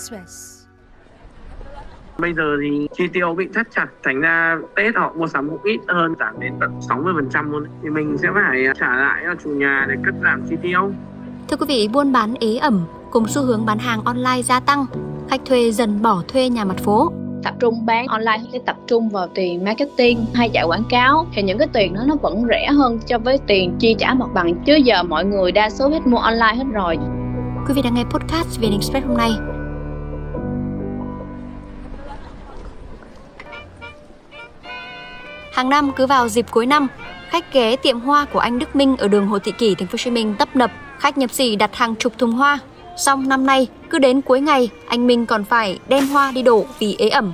Express. Bây giờ thì chi tiêu bị thắt chặt, thành ra Tết họ mua sắm cũng ít hơn, giảm đến tận 60% luôn. Thì mình sẽ phải trả lại cho chủ nhà để cắt giảm chi tiêu. Thưa quý vị, buôn bán ế ẩm cùng xu hướng bán hàng online gia tăng, khách thuê dần bỏ thuê nhà mặt phố. tập trung bán online sẽ tập trung vào tiền marketing hay chạy quảng cáo thì những cái tiền đó nó vẫn rẻ hơn so với tiền chi trả mặt bằng chứ giờ mọi người đa số hết mua online hết rồi Quý vị đang nghe podcast VN Express hôm nay. Hàng năm cứ vào dịp cuối năm, khách ghé tiệm hoa của anh Đức Minh ở đường Hồ Thị Kỷ, thành phố Hồ Chí Minh tấp nập, khách nhập xỉ đặt hàng chục thùng hoa. Song năm nay, cứ đến cuối ngày, anh Minh còn phải đem hoa đi đổ vì ế ẩm.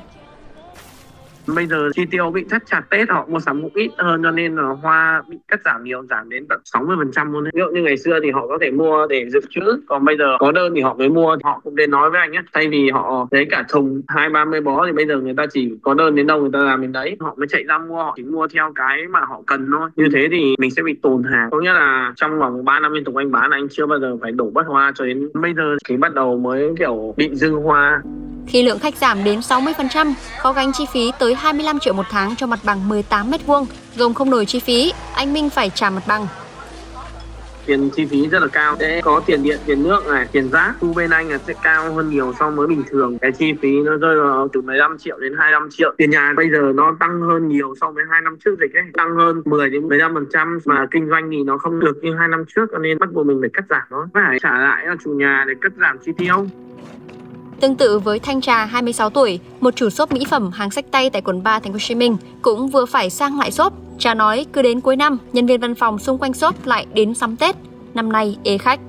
Bây giờ chi tiêu bị thắt chặt Tết họ mua sắm cũng ít hơn cho nên là hoa bị cắt giảm nhiều, giảm đến tận 60% luôn. Ví dụ như ngày xưa thì họ có thể mua để dự trữ, còn bây giờ có đơn thì họ mới mua. Họ cũng đến nói với anh nhé, thay vì họ lấy cả thùng hai ba mươi bó thì bây giờ người ta chỉ có đơn đến đâu người ta làm đến đấy. Họ mới chạy ra mua, họ chỉ mua theo cái mà họ cần thôi. Như thế thì mình sẽ bị tồn hàng. Có nghĩa là trong vòng 3 năm liên tục anh bán anh chưa bao giờ phải đổ bất hoa cho đến bây giờ thì bắt đầu mới kiểu bị dư hoa khi lượng khách giảm đến 60%, khó gánh chi phí tới 25 triệu một tháng cho mặt bằng 18 m2, gồm không nổi chi phí, anh Minh phải trả mặt bằng. tiền chi phí rất là cao. Sẽ có tiền điện tiền nước này tiền rác. Thu bên anh là sẽ cao hơn nhiều so với bình thường. Cái chi phí nó rơi vào từ 15 triệu đến 25 triệu. Tiền nhà bây giờ nó tăng hơn nhiều so với hai năm trước dịch ấy tăng hơn 10 đến 15 phần trăm mà kinh doanh thì nó không được như hai năm trước cho nên bắt buộc mình phải cắt giảm nó. Phải trả lại cho chủ nhà để cắt giảm chi tiêu. Tương tự với Thanh Trà 26 tuổi, một chủ shop mỹ phẩm hàng sách tay tại quận 3 thành phố Hồ Chí Minh cũng vừa phải sang lại shop. Trà nói cứ đến cuối năm, nhân viên văn phòng xung quanh shop lại đến sắm Tết. Năm nay ế khách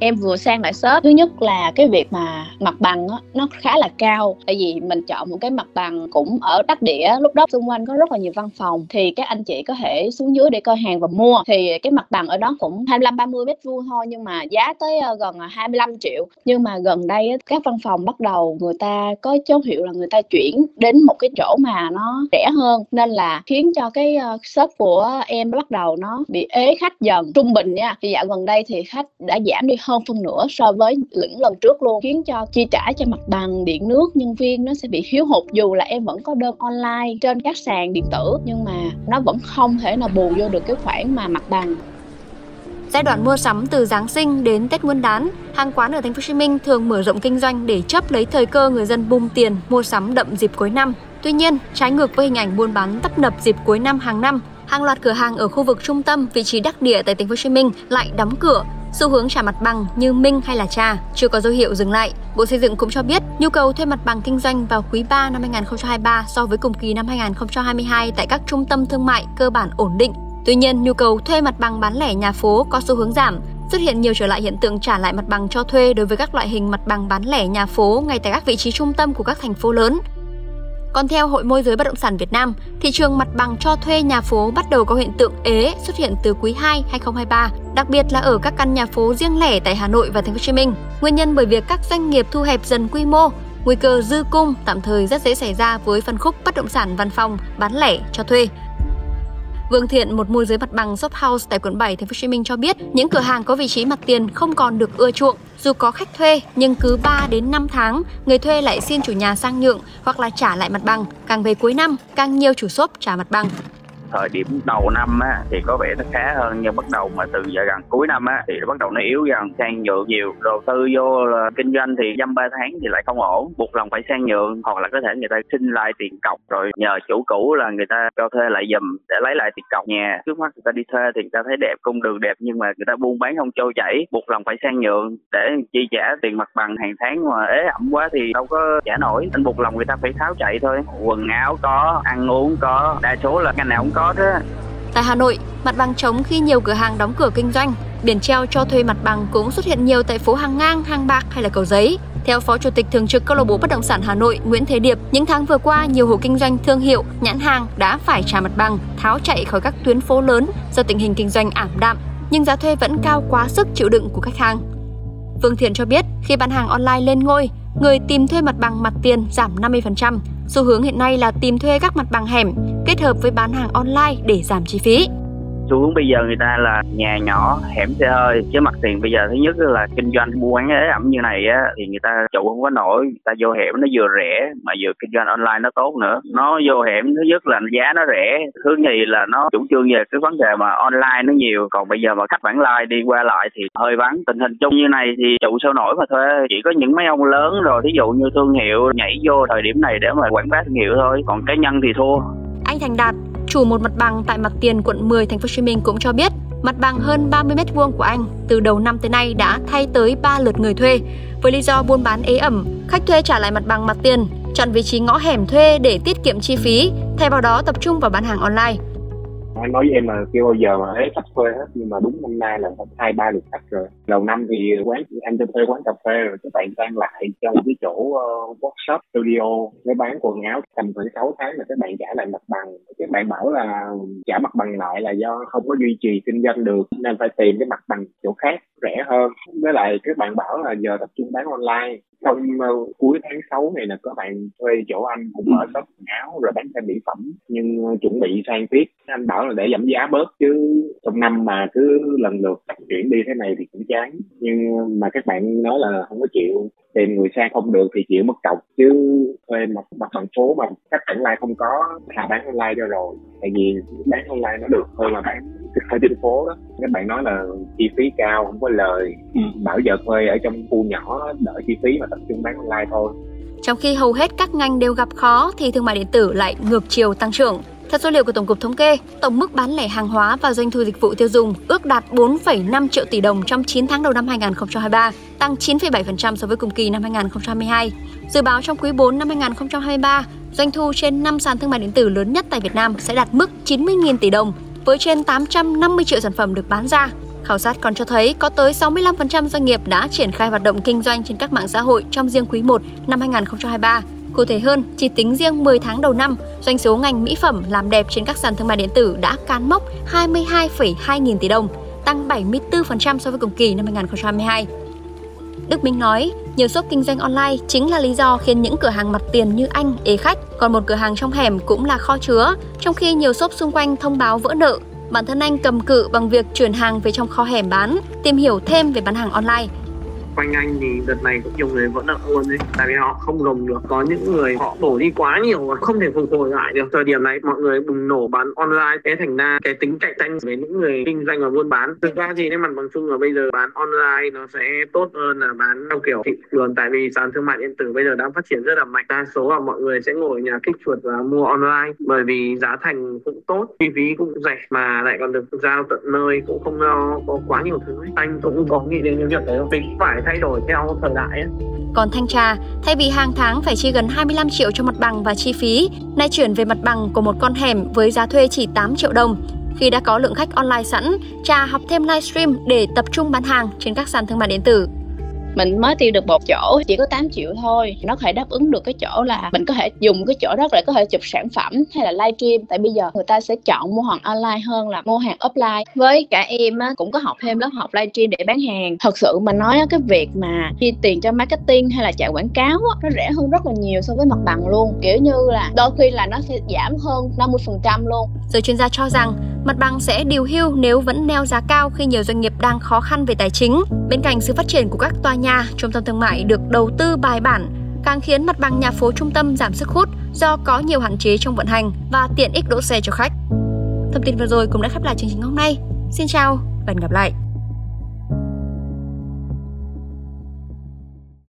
em vừa sang lại shop. Thứ nhất là cái việc mà mặt bằng đó, nó khá là cao. Tại vì mình chọn một cái mặt bằng cũng ở đắc địa. Lúc đó xung quanh có rất là nhiều văn phòng. Thì các anh chị có thể xuống dưới để coi hàng và mua. Thì cái mặt bằng ở đó cũng 25 30 mét vuông thôi. Nhưng mà giá tới ờ, gần 25 triệu. Nhưng mà gần đây các văn phòng bắt đầu người ta có dấu hiệu là người ta chuyển đến một cái chỗ mà nó rẻ hơn. Nên là khiến cho cái ờ, shop của em bắt đầu nó bị ế khách dần trung bình nha. Thì dạo gần đây thì khách đã giảm đi hơn phân nửa so với những lần trước luôn khiến cho chi trả cho mặt bằng điện nước nhân viên nó sẽ bị thiếu hụt dù là em vẫn có đơn online trên các sàn điện tử nhưng mà nó vẫn không thể nào bù vô được cái khoản mà mặt bằng Giai đoạn mua sắm từ Giáng sinh đến Tết Nguyên đán, hàng quán ở thành phố Hồ Chí Minh thường mở rộng kinh doanh để chấp lấy thời cơ người dân bung tiền mua sắm đậm dịp cuối năm. Tuy nhiên, trái ngược với hình ảnh buôn bán tấp nập dịp cuối năm hàng năm, hàng loạt cửa hàng ở khu vực trung tâm, vị trí đắc địa tại thành phố Hồ Chí Minh lại đóng cửa. Xu hướng trả mặt bằng như Minh hay là Trà chưa có dấu hiệu dừng lại. Bộ Xây dựng cũng cho biết nhu cầu thuê mặt bằng kinh doanh vào quý 3 năm 2023 so với cùng kỳ năm 2022 tại các trung tâm thương mại cơ bản ổn định Tuy nhiên, nhu cầu thuê mặt bằng bán lẻ nhà phố có xu hướng giảm, xuất hiện nhiều trở lại hiện tượng trả lại mặt bằng cho thuê đối với các loại hình mặt bằng bán lẻ nhà phố ngay tại các vị trí trung tâm của các thành phố lớn. Còn theo Hội môi giới bất động sản Việt Nam, thị trường mặt bằng cho thuê nhà phố bắt đầu có hiện tượng ế xuất hiện từ quý 2 2023, đặc biệt là ở các căn nhà phố riêng lẻ tại Hà Nội và Thành phố Hồ Chí Minh. Nguyên nhân bởi việc các doanh nghiệp thu hẹp dần quy mô, nguy cơ dư cung tạm thời rất dễ xảy ra với phân khúc bất động sản văn phòng bán lẻ cho thuê. Vương Thiện, một môi giới mặt bằng shop house tại quận 7 thành phố Hồ Chí Minh cho biết, những cửa hàng có vị trí mặt tiền không còn được ưa chuộng. Dù có khách thuê nhưng cứ 3 đến 5 tháng, người thuê lại xin chủ nhà sang nhượng hoặc là trả lại mặt bằng. Càng về cuối năm, càng nhiều chủ shop trả mặt bằng thời điểm đầu năm á, thì có vẻ nó khá hơn, nhưng bắt đầu mà từ giờ gần cuối năm á, thì nó bắt đầu nó yếu dần, sang nhượng nhiều. Đầu tư vô là kinh doanh thì dăm ba tháng thì lại không ổn, buộc lòng phải sang nhượng, hoặc là có thể người ta xin lại tiền cọc rồi nhờ chủ cũ là người ta cho thuê lại giùm, để lấy lại tiền cọc nhà. Trước mắt người ta đi thuê thì người ta thấy đẹp, cung đường đẹp, nhưng mà người ta buôn bán không trôi chảy, buộc lòng phải sang nhượng để chi trả tiền mặt bằng hàng tháng mà ế ẩm quá thì đâu có trả nổi. Nên buộc lòng người ta phải tháo chạy thôi. Quần áo có, ăn uống có, đa số là ngành nào cũng có đó Tại Hà Nội, mặt bằng trống khi nhiều cửa hàng đóng cửa kinh doanh, biển treo cho thuê mặt bằng cũng xuất hiện nhiều tại phố Hàng Ngang, Hàng Bạc hay là Cầu Giấy. Theo Phó Chủ tịch Thường trực Câu lạc bộ Bất động sản Hà Nội Nguyễn Thế Điệp, những tháng vừa qua nhiều hộ kinh doanh thương hiệu, nhãn hàng đã phải trả mặt bằng, tháo chạy khỏi các tuyến phố lớn do tình hình kinh doanh ảm đạm, nhưng giá thuê vẫn cao quá sức chịu đựng của khách hàng. Vương Thiện cho biết, khi bán hàng online lên ngôi, người tìm thuê mặt bằng mặt tiền giảm 50%. Xu hướng hiện nay là tìm thuê các mặt bằng hẻm kết hợp với bán hàng online để giảm chi phí xu hướng bây giờ người ta là nhà nhỏ, hẻm xe hơi. Chứ mặt tiền bây giờ thứ nhất là kinh doanh buôn bán ế ẩm như này á, thì người ta chủ không có nổi. Người ta vô hẻm nó vừa rẻ mà vừa kinh doanh online nó tốt nữa. Nó vô hẻm, thứ nhất là giá nó rẻ. Thứ nhì là nó chủ trương về cái vấn đề mà online nó nhiều. Còn bây giờ mà khách bản lai đi qua lại thì hơi vắng. Tình hình chung như này thì chủ sao nổi mà thuê chỉ có những mấy ông lớn rồi, thí dụ như thương hiệu nhảy vô thời điểm này để mà quảng bá thương hiệu thôi. Còn cá nhân thì thua. Anh Thành Đạt chủ một mặt bằng tại mặt tiền, quận 10 thành phố Hồ Chí Minh cũng cho biết, mặt bằng hơn 30 mét vuông của anh từ đầu năm tới nay đã thay tới 3 lượt người thuê. Với lý do buôn bán ế ẩm, khách thuê trả lại mặt bằng mặt tiền, chọn vị trí ngõ hẻm thuê để tiết kiệm chi phí, thay vào đó tập trung vào bán hàng online anh nói với em là kêu bao giờ mà hết khách thuê hết nhưng mà đúng năm nay là hai ba lượt khách rồi. Đầu năm thì quán anh cho thuê quán cà phê rồi các bạn đang lại trong cái chỗ uh, workshop studio. Cái bán quần áo tầm khoảng 6 tháng là các bạn trả lại mặt bằng. Các bạn bảo là trả mặt bằng lại là do không có duy trì kinh doanh được nên phải tìm cái mặt bằng chỗ khác rẻ hơn. Với lại các bạn bảo là giờ tập trung bán online trong uh, cuối tháng 6 này là có bạn thuê chỗ anh cũng mở shop quần áo rồi bán thêm mỹ phẩm nhưng uh, chuẩn bị sang tiếp anh bảo là để giảm giá bớt chứ trong năm mà cứ lần lượt phát triển đi thế này thì cũng chán. Nhưng mà các bạn nói là không có chịu tìm người sang không được thì chịu mất cọc chứ thuê mặt mặt bằng phố mà các online không có thà bán online cho rồi. Tại vì bán online nó được hơn là bán ở trên phố đó. Các bạn nói là chi phí cao không có lời. Ừ. bảo giờ thuê ở trong khu nhỏ đỡ chi phí mà tập trung bán online thôi. Trong khi hầu hết các ngành đều gặp khó thì thương mại điện tử lại ngược chiều tăng trưởng. Theo số liệu của Tổng cục Thống kê, tổng mức bán lẻ hàng hóa và doanh thu dịch vụ tiêu dùng ước đạt 4,5 triệu tỷ đồng trong 9 tháng đầu năm 2023, tăng 9,7% so với cùng kỳ năm 2022. Dự báo trong quý 4 năm 2023, doanh thu trên 5 sàn thương mại điện tử lớn nhất tại Việt Nam sẽ đạt mức 90.000 tỷ đồng, với trên 850 triệu sản phẩm được bán ra. Khảo sát còn cho thấy có tới 65% doanh nghiệp đã triển khai hoạt động kinh doanh trên các mạng xã hội trong riêng quý 1 năm 2023. Cụ thể hơn, chỉ tính riêng 10 tháng đầu năm, doanh số ngành mỹ phẩm làm đẹp trên các sàn thương mại điện tử đã cán mốc 22,2 nghìn tỷ đồng, tăng 74% so với cùng kỳ năm 2022. Đức Minh nói, nhiều shop kinh doanh online chính là lý do khiến những cửa hàng mặt tiền như anh ế khách, còn một cửa hàng trong hẻm cũng là kho chứa, trong khi nhiều shop xung quanh thông báo vỡ nợ. Bản thân anh cầm cự bằng việc chuyển hàng về trong kho hẻm bán, tìm hiểu thêm về bán hàng online quanh anh thì đợt này cũng nhiều người vẫn nợ luôn đấy tại vì họ không gồng được, có những người họ đổ đi quá nhiều và không thể phục hồi lại được. Thời điểm này mọi người bùng nổ bán online thế thành ra cái tính cạnh tranh với những người kinh doanh và buôn bán. Thực ra thì nên mặt bằng chung là bây giờ bán online nó sẽ tốt hơn là bán theo kiểu thị trường. Tại vì sàn thương mại điện tử bây giờ đang phát triển rất là mạnh. Đa số là mọi người sẽ ngồi nhà kích chuột và mua online. Bởi vì giá thành cũng tốt, chi phí cũng rẻ mà lại còn được giao tận nơi, cũng không lo có quá nhiều thứ. Anh cũng có nghĩ đến cái việc đấy không? phải thay đổi theo thời đại ấy. Còn thanh tra, thay vì hàng tháng phải chi gần 25 triệu cho mặt bằng và chi phí, nay chuyển về mặt bằng của một con hẻm với giá thuê chỉ 8 triệu đồng. Khi đã có lượng khách online sẵn, Trà học thêm livestream để tập trung bán hàng trên các sàn thương mại điện tử mình mới tiêu được một chỗ chỉ có 8 triệu thôi. Nó có thể đáp ứng được cái chỗ là mình có thể dùng cái chỗ đó để có thể chụp sản phẩm hay là livestream tại bây giờ người ta sẽ chọn mua hàng online hơn là mua hàng offline. Với cả em á, cũng có học thêm lớp học livestream để bán hàng. Thật sự mà nói á, cái việc mà chi tiền cho marketing hay là chạy quảng cáo á, nó rẻ hơn rất là nhiều so với mặt bằng luôn. Kiểu như là đôi khi là nó sẽ giảm hơn 50 phần trăm luôn. Giới chuyên gia cho rằng mặt bằng sẽ điều hưu nếu vẫn neo giá cao khi nhiều doanh nghiệp đang khó khăn về tài chính bên cạnh sự phát triển của các tòa nhà, trung tâm thương mại được đầu tư bài bản, càng khiến mặt bằng nhà phố trung tâm giảm sức hút do có nhiều hạn chế trong vận hành và tiện ích đỗ xe cho khách. Thông tin vừa rồi cũng đã khép lại chương trình hôm nay. Xin chào và hẹn gặp lại.